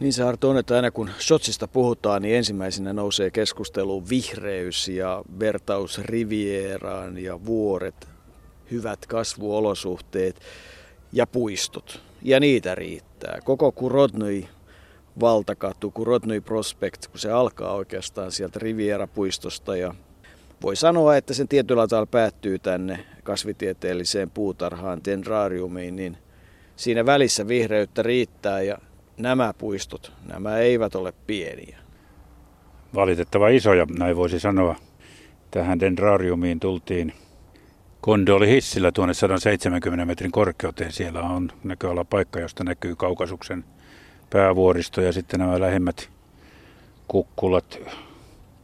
Niin se Arto on, että aina kun Shotsista puhutaan, niin ensimmäisenä nousee keskusteluun vihreys ja vertaus Rivieraan ja vuoret, hyvät kasvuolosuhteet ja puistot. Ja niitä riittää. Koko Kurodnyi valtakatu, Kurodnyi Prospect, kun se alkaa oikeastaan sieltä Riviera-puistosta ja voi sanoa, että sen tietyllä tavalla päättyy tänne kasvitieteelliseen puutarhaan, tendrariumiin, niin siinä välissä vihreyttä riittää ja nämä puistot, nämä eivät ole pieniä. Valitettava isoja, näin voisi sanoa. Tähän dendrariumiin tultiin Konde oli hissillä tuonne 170 metrin korkeuteen. Siellä on näköala paikka, josta näkyy kaukasuksen päävuoristo ja sitten nämä lähemmät kukkulat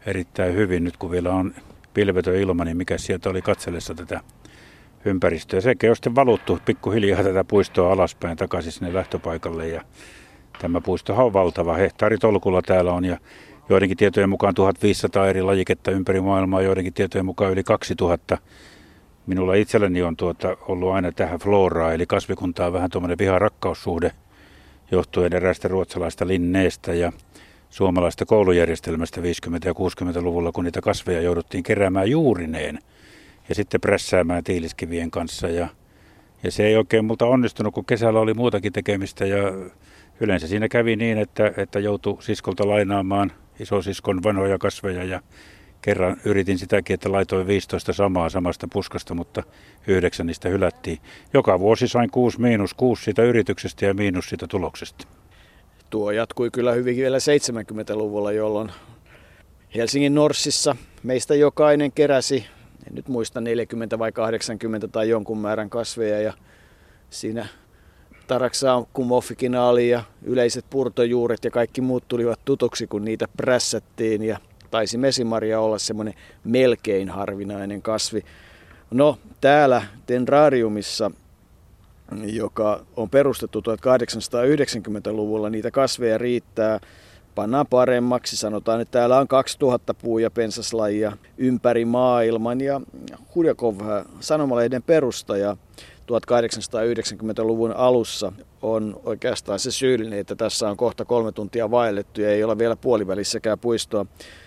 erittäin hyvin. Nyt kun vielä on pilvetön ilma, niin mikä sieltä oli katsellessa tätä ympäristöä. Sekä on sitten valuttu pikkuhiljaa tätä puistoa alaspäin takaisin sinne lähtöpaikalle ja Tämä puistohan on valtava. Hehtaaritolkulla täällä on ja joidenkin tietojen mukaan 1500 eri lajiketta ympäri maailmaa, joidenkin tietojen mukaan yli 2000. Minulla itselläni on tuota, ollut aina tähän floraa, eli kasvikuntaa vähän tuommoinen viha-rakkaussuhde johtuen eräästä ruotsalaista linneestä ja suomalaista koulujärjestelmästä 50- ja 60-luvulla, kun niitä kasveja jouduttiin keräämään juurineen ja sitten prässäämään tiiliskivien kanssa. Ja, ja se ei oikein multa onnistunut, kun kesällä oli muutakin tekemistä ja yleensä siinä kävi niin, että, että joutui siskolta lainaamaan isosiskon vanhoja kasveja ja kerran yritin sitäkin, että laitoin 15 samaa samasta puskasta, mutta yhdeksän niistä hylättiin. Joka vuosi sain 6 miinus 6 siitä yrityksestä ja miinus siitä tuloksesta. Tuo jatkui kyllä hyvin vielä 70-luvulla, jolloin Helsingin Norssissa meistä jokainen keräsi, en nyt muista 40 vai 80 tai jonkun määrän kasveja ja siinä taraksaakkumoffikinaali ja yleiset purtojuuret ja kaikki muut tulivat tutuksi, kun niitä prässättiin ja taisi mesimaria olla semmoinen melkein harvinainen kasvi. No täällä Tenrariumissa, joka on perustettu 1890-luvulla, niitä kasveja riittää pannaan paremmaksi. Sanotaan, että täällä on 2000 puu- ja pensaslajia ympäri maailman. Ja Hudjakov, sanomalehden perustaja, 1890-luvun alussa on oikeastaan se syyllinen, että tässä on kohta kolme tuntia vaellettu ja ei ole vielä puolivälissäkään puistoa.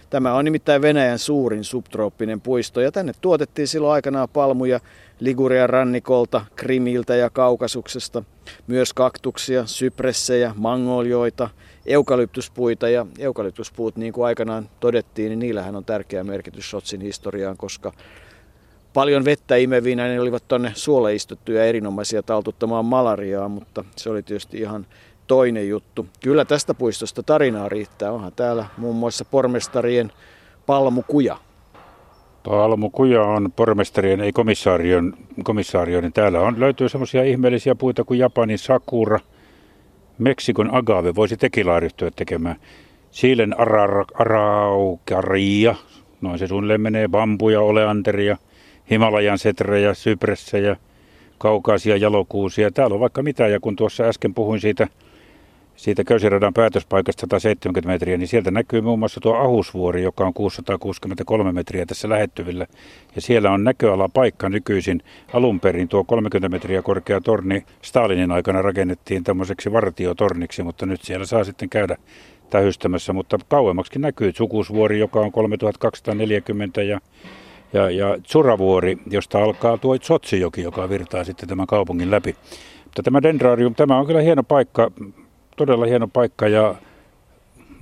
Tämä on nimittäin Venäjän suurin subtrooppinen puisto ja tänne tuotettiin silloin aikanaan palmuja Ligurian rannikolta, Krimiltä ja Kaukasuksesta. Myös kaktuksia, sypressejä, mangolioita, eukalyptuspuita ja eukalyptuspuut, niin kuin aikanaan todettiin, niin niillähän on tärkeä merkitys Shotsin historiaan, koska paljon vettä imevinä, ne olivat tuonne suolle istuttuja erinomaisia taltuttamaan malariaa, mutta se oli tietysti ihan toinen juttu. Kyllä tästä puistosta tarinaa riittää. Onhan täällä muun muassa pormestarien palmukuja. Palmukuja on pormestarien, ei komissaarion, komissaarion niin täällä on, löytyy semmoisia ihmeellisiä puita kuin Japanin sakura, Meksikon agave, voisi tekilaa ryhtyä tekemään. Siilen araukaria, noin se suunnilleen menee, bambuja, oleanteria – Himalajan setrejä, sypressejä, kaukaisia jalokuusia. Täällä on vaikka mitä, ja kun tuossa äsken puhuin siitä, siitä Köysiradan päätöspaikasta 170 metriä, niin sieltä näkyy muun muassa tuo Ahusvuori, joka on 663 metriä tässä lähettyvillä. Ja siellä on näköala paikka nykyisin. Alun perin tuo 30 metriä korkea torni Stalinin aikana rakennettiin tämmöiseksi vartiotorniksi, mutta nyt siellä saa sitten käydä tähystämässä. Mutta kauemmaksi näkyy Sukusvuori, joka on 3240 ja ja, ja Tsuravuori, josta alkaa tuo Sotsijoki, joka virtaa sitten tämän kaupungin läpi. Mutta tämä Dendrarium, tämä on kyllä hieno paikka, todella hieno paikka ja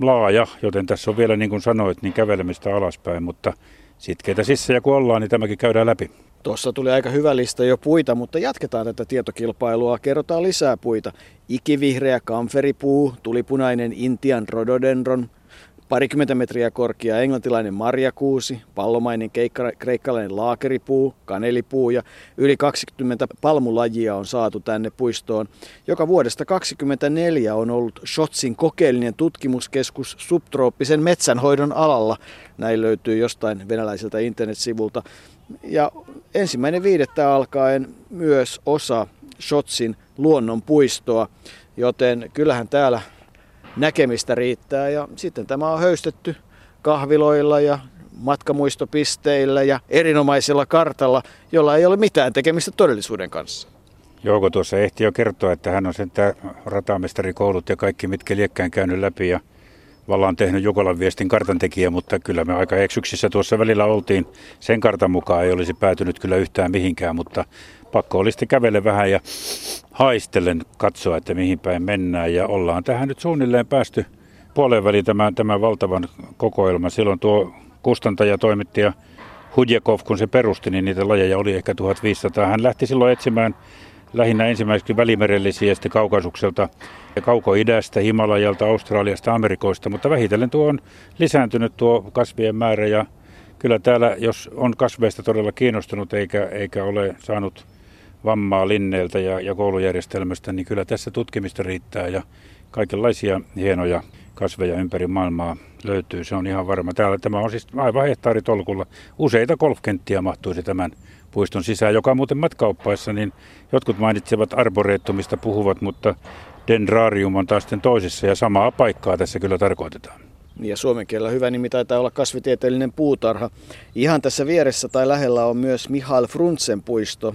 laaja, joten tässä on vielä niin kuin sanoit, niin kävelemistä alaspäin, mutta sitkeitä ja kun ollaan, niin tämäkin käydään läpi. Tuossa tuli aika hyvä lista jo puita, mutta jatketaan tätä tietokilpailua. Kerrotaan lisää puita. Ikivihreä kamferipuu, tulipunainen Intian rhododendron, parikymmentä metriä korkea englantilainen marjakuusi, pallomainen keikka, kreikkalainen laakeripuu, kanelipuu ja yli 20 palmulajia on saatu tänne puistoon, joka vuodesta 2024 on ollut Shotsin kokeellinen tutkimuskeskus subtrooppisen metsänhoidon alalla. Näin löytyy jostain venäläiseltä internetsivulta. Ja ensimmäinen viidettä alkaen myös osa Shotsin luonnonpuistoa, joten kyllähän täällä näkemistä riittää. Ja sitten tämä on höystetty kahviloilla ja matkamuistopisteillä ja erinomaisella kartalla, jolla ei ole mitään tekemistä todellisuuden kanssa. Jouko tuossa ehti jo kertoa, että hän on sentään ratamestarikoulut ja kaikki mitkä liekkään käynyt läpi ja vallan tehnyt Jukolan viestin kartantekijä, mutta kyllä me aika eksyksissä tuossa välillä oltiin. Sen kartan mukaan ei olisi päätynyt kyllä yhtään mihinkään, mutta pakko oli sitten kävele vähän ja haistellen katsoa, että mihin päin mennään. Ja ollaan tähän nyt suunnilleen päästy puoleen väliin tämän, tämän valtavan kokoelman. Silloin tuo kustantaja, toimittaja Hudjakov, kun se perusti, niin niitä lajeja oli ehkä 1500. Hän lähti silloin etsimään lähinnä ensimmäiseksi välimerellisiä ja sitten kaukasukselta kauko-idästä, Himalajalta, Australiasta, Amerikoista, mutta vähitellen tuo on lisääntynyt tuo kasvien määrä ja kyllä täällä, jos on kasveista todella kiinnostunut eikä, eikä ole saanut vammaa linneiltä ja, ja koulujärjestelmästä, niin kyllä tässä tutkimista riittää ja kaikenlaisia hienoja kasveja ympäri maailmaa löytyy, se on ihan varma. Täällä tämä on siis aivan hehtaaritolkulla. Useita golfkenttiä mahtuisi tämän puiston sisään, joka muuten matkaoppaissa, niin jotkut mainitsevat arboreettumista puhuvat, mutta dendrarium on taas sitten toisessa ja samaa paikkaa tässä kyllä tarkoitetaan. Ja suomen kielellä hyvä nimi taitaa olla kasvitieteellinen puutarha. Ihan tässä vieressä tai lähellä on myös Mihail Fruntsen puisto.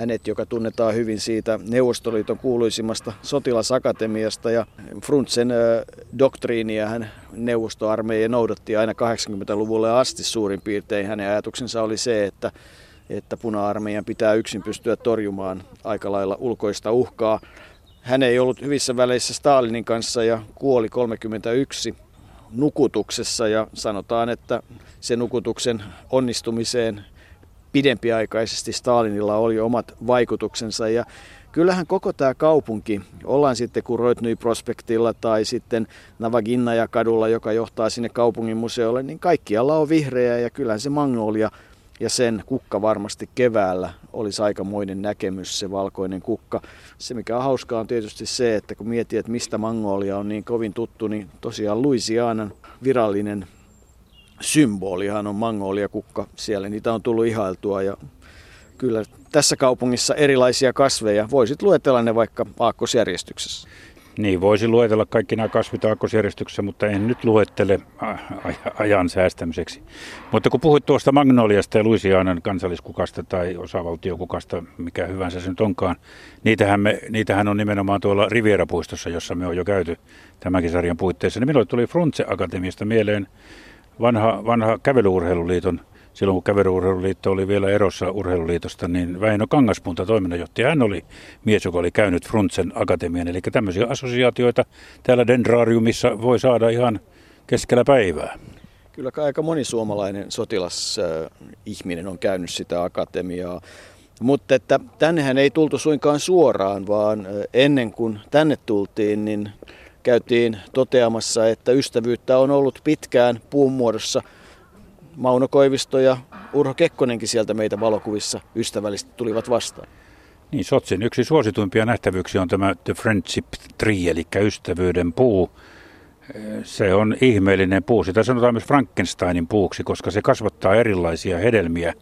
Hänet, joka tunnetaan hyvin siitä Neuvostoliiton kuuluisimmasta sotilasakatemiasta ja Fruntsen äh, doktriinia hän neuvostoarmeija noudatti aina 80-luvulle asti suurin piirtein. Hänen ajatuksensa oli se, että että puna-armeijan pitää yksin pystyä torjumaan aika lailla ulkoista uhkaa. Hän ei ollut hyvissä väleissä Stalinin kanssa ja kuoli 31 nukutuksessa ja sanotaan, että se nukutuksen onnistumiseen pidempiaikaisesti Stalinilla oli omat vaikutuksensa ja kyllähän koko tämä kaupunki, ollaan sitten Kuroitnyi prospektilla tai sitten Navaginnaja kadulla, joka johtaa sinne kaupungin museolle, niin kaikkialla on vihreä ja kyllähän se Magnolia ja sen kukka varmasti keväällä olisi aikamoinen näkemys, se valkoinen kukka. Se mikä on hauskaa on tietysti se, että kun mietit, että mistä Mangolia on niin kovin tuttu, niin tosiaan Louisianan virallinen symbolihan on Mangolia kukka. Siellä niitä on tullut ihailtua ja kyllä tässä kaupungissa erilaisia kasveja. Voisit luetella ne vaikka aakkosjärjestyksessä. Niin, voisi luetella kaikki nämä kasvit aakkosjärjestyksessä, mutta en nyt luettele ajan säästämiseksi. Mutta kun puhuit tuosta Magnoliasta ja Louisianan kansalliskukasta tai osavaltiokukasta, mikä hyvänsä se nyt onkaan, niitähän, me, niitähän on nimenomaan tuolla Riviera-puistossa, jossa me on jo käyty tämänkin sarjan puitteissa. Niin minulle tuli Frunze Akatemiasta mieleen vanha, vanha kävelyurheiluliiton silloin kun Kävelyurheiluliitto oli vielä erossa urheiluliitosta, niin Väinö Kangaspunta toiminnanjohtaja, hän oli mies, joka oli käynyt Fruntsen akatemian. Eli tämmöisiä assosiaatioita täällä Dendrariumissa voi saada ihan keskellä päivää. Kyllä aika moni suomalainen sotilasihminen on käynyt sitä akatemiaa. Mutta että tännehän ei tultu suinkaan suoraan, vaan ennen kuin tänne tultiin, niin käytiin toteamassa, että ystävyyttä on ollut pitkään puun muodossa – Mauno Koivisto ja Urho Kekkonenkin sieltä meitä valokuvissa ystävällisesti tulivat vastaan. Niin, Sotsin yksi suosituimpia nähtävyyksiä on tämä The Friendship Tree, eli ystävyyden puu. Se on ihmeellinen puu. Sitä sanotaan myös Frankensteinin puuksi, koska se kasvattaa erilaisia hedelmiä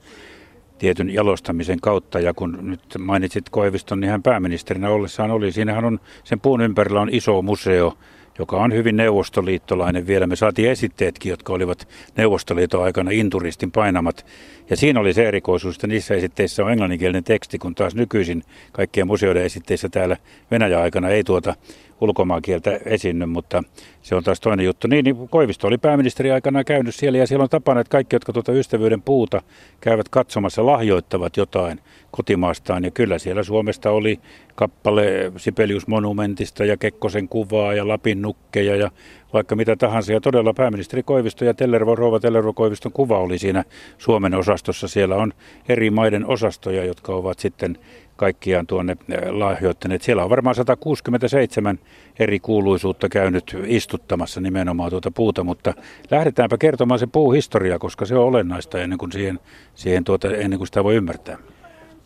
tietyn jalostamisen kautta. Ja kun nyt mainitsit Koiviston, niin hän pääministerinä ollessaan oli. Siinähän on, sen puun ympärillä on iso museo, joka on hyvin neuvostoliittolainen vielä. Me saatiin esitteetkin, jotka olivat Neuvostoliiton aikana inturistin painamat. Ja siinä oli se erikoisuus, että niissä esitteissä on englanninkielinen teksti, kun taas nykyisin kaikkien museoiden esitteissä täällä Venäjän aikana ei tuota ulkomaankieltä esiinny, mutta se on taas toinen juttu. Niin, niin Koivisto oli pääministeri aikana käynyt siellä ja siellä on tapana, että kaikki, jotka tuota ystävyyden puuta käyvät katsomassa, lahjoittavat jotain kotimaastaan. Ja kyllä siellä Suomesta oli kappale Sibelius Monumentista ja Kekkosen kuvaa ja Lapin nukkeja ja vaikka mitä tahansa. Ja todella pääministeri Koivisto ja Tellervo, Rouva Tellervo Koiviston kuva oli siinä Suomen osastossa. Siellä on eri maiden osastoja, jotka ovat sitten kaikkiaan tuonne eh, lahjoittaneet. Siellä on varmaan 167 eri kuuluisuutta käynyt istuttamassa nimenomaan tuota puuta, mutta lähdetäänpä kertomaan se puuhistoria, koska se on olennaista ennen kuin, siihen, siihen tuota, ennen kuin sitä voi ymmärtää.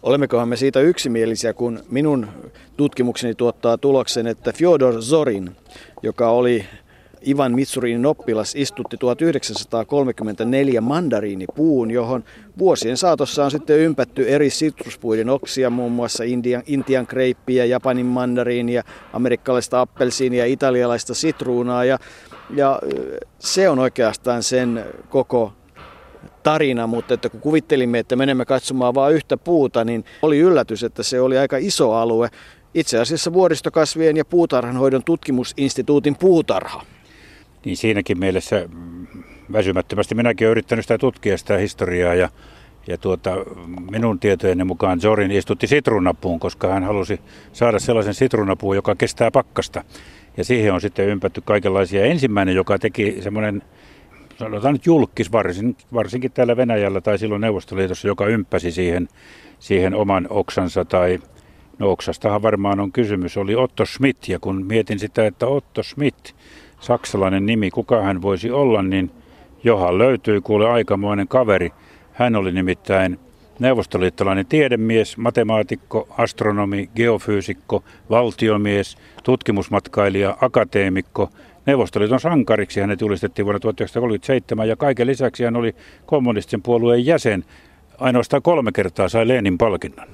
Olemmekohan me siitä yksimielisiä, kun minun tutkimukseni tuottaa tuloksen, että Fyodor Zorin, joka oli Ivan Mitsurinin oppilas istutti 1934 mandariinipuun, johon vuosien saatossa on sitten ympätty eri sitruspuiden oksia, muun muassa Indian, Intian kreippiä, Japanin mandariinia, amerikkalaista appelsiinia, italialaista sitruunaa. Ja, ja se on oikeastaan sen koko tarina, mutta että kun kuvittelimme, että menemme katsomaan vain yhtä puuta, niin oli yllätys, että se oli aika iso alue. Itse asiassa vuoristokasvien ja puutarhanhoidon tutkimusinstituutin puutarha. Niin siinäkin mielessä mm, väsymättömästi minäkin olen yrittänyt sitä tutkia sitä historiaa ja ja tuota, minun tietojeni mukaan Zorin istutti sitruunapuun, koska hän halusi saada sellaisen sitruunapuun, joka kestää pakkasta. Ja siihen on sitten ympätty kaikenlaisia. Ensimmäinen, joka teki semmoinen, sanotaan nyt julkis varsin, varsinkin täällä Venäjällä tai silloin Neuvostoliitossa, joka ympäsi siihen, siihen oman oksansa tai no oksastahan varmaan on kysymys, oli Otto Schmidt. Ja kun mietin sitä, että Otto Schmidt, saksalainen nimi, kuka hän voisi olla, niin johan löytyy kuule aikamoinen kaveri – hän oli nimittäin neuvostoliittolainen tiedemies, matemaatikko, astronomi, geofyysikko, valtiomies, tutkimusmatkailija, akateemikko. Neuvostoliiton sankariksi hänet julistettiin vuonna 1937 ja kaiken lisäksi hän oli kommunistisen puolueen jäsen. Ainoastaan kolme kertaa sai Lenin palkinnon.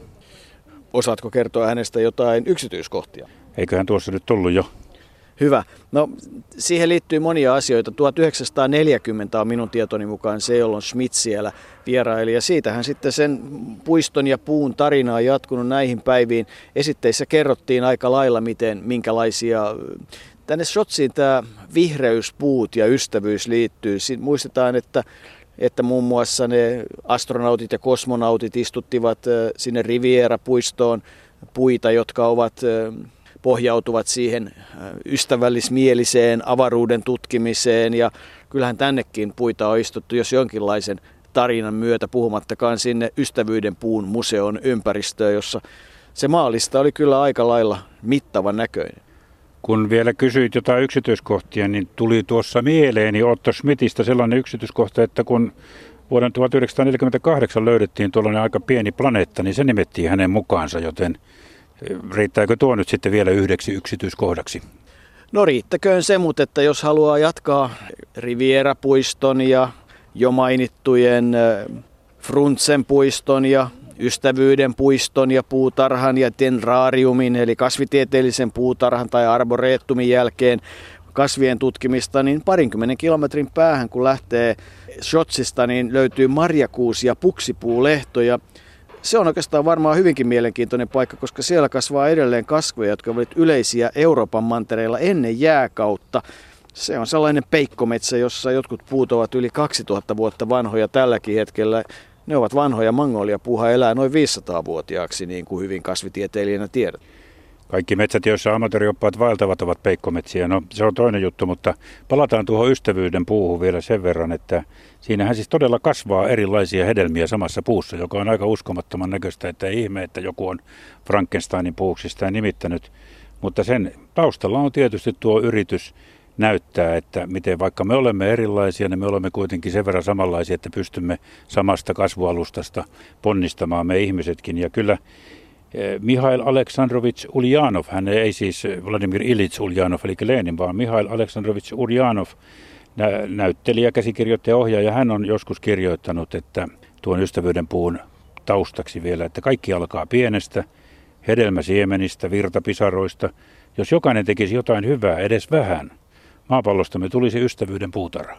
Osaatko kertoa hänestä jotain yksityiskohtia? Eiköhän tuossa nyt tullut jo. Hyvä. No siihen liittyy monia asioita. 1940 on minun tietoni mukaan se, jolloin Schmidt siellä vieraili. Ja siitähän sitten sen puiston ja puun tarina on jatkunut näihin päiviin. Esitteissä kerrottiin aika lailla, miten, minkälaisia tänne Shotsiin tämä vihreyspuut ja ystävyys liittyy. Siin muistetaan, että että muun muassa ne astronautit ja kosmonautit istuttivat sinne Riviera-puistoon puita, jotka ovat pohjautuvat siihen ystävällismieliseen avaruuden tutkimiseen ja kyllähän tännekin puita on istuttu jos jonkinlaisen tarinan myötä, puhumattakaan sinne Ystävyyden puun museon ympäristöön, jossa se maalista oli kyllä aika lailla mittavan näköinen. Kun vielä kysyit jotain yksityiskohtia, niin tuli tuossa mieleeni Otto Schmidtistä sellainen yksityiskohta, että kun vuoden 1948 löydettiin tuollainen aika pieni planeetta, niin se nimettiin hänen mukaansa, joten Riittääkö tuo nyt sitten vielä yhdeksi yksityiskohdaksi? No riittäköön se, mutta että jos haluaa jatkaa Riviera-puiston ja jo mainittujen Fruntsen puiston ja Ystävyyden puiston ja puutarhan ja Tenrariumin eli kasvitieteellisen puutarhan tai arboreettumin jälkeen kasvien tutkimista, niin parinkymmenen kilometrin päähän kun lähtee Shotsista, niin löytyy marjakuusi ja puksipuulehtoja se on oikeastaan varmaan hyvinkin mielenkiintoinen paikka, koska siellä kasvaa edelleen kasveja, jotka olivat yleisiä Euroopan mantereilla ennen jääkautta. Se on sellainen peikkometsä, jossa jotkut puut ovat yli 2000 vuotta vanhoja tälläkin hetkellä. Ne ovat vanhoja, mangolia puuha elää noin 500-vuotiaaksi, niin kuin hyvin kasvitieteilijänä tiedät. Kaikki metsät, joissa amatöörioppaat vaeltavat, ovat peikkometsiä. No se on toinen juttu, mutta palataan tuohon ystävyyden puuhun vielä sen verran, että siinähän siis todella kasvaa erilaisia hedelmiä samassa puussa, joka on aika uskomattoman näköistä, että ei ihme, että joku on Frankensteinin puuksi sitä nimittänyt. Mutta sen taustalla on tietysti tuo yritys näyttää, että miten vaikka me olemme erilaisia, niin me olemme kuitenkin sen verran samanlaisia, että pystymme samasta kasvualustasta ponnistamaan me ihmisetkin. Ja kyllä Eh, Mihail Aleksandrovich Ulyanov, hän ei siis Vladimir Ilits Ulyanov, eli Lenin, vaan Mihail Aleksandrovich Ulyanov, nä- näyttelijä, käsikirjoittaja, ohjaaja, hän on joskus kirjoittanut, että tuon ystävyyden puun taustaksi vielä, että kaikki alkaa pienestä, hedelmäsiemenistä, virtapisaroista. Jos jokainen tekisi jotain hyvää, edes vähän, maapallostamme tulisi ystävyyden puutarha.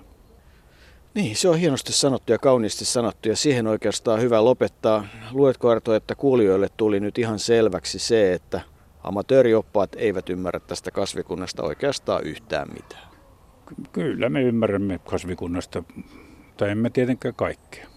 Niin, se on hienosti sanottu ja kauniisti sanottu ja siihen oikeastaan hyvä lopettaa. Luetko Arto, että kuulijoille tuli nyt ihan selväksi se, että amatöörioppaat eivät ymmärrä tästä kasvikunnasta oikeastaan yhtään mitään? Kyllä me ymmärrämme kasvikunnasta, mutta emme tietenkään kaikkea.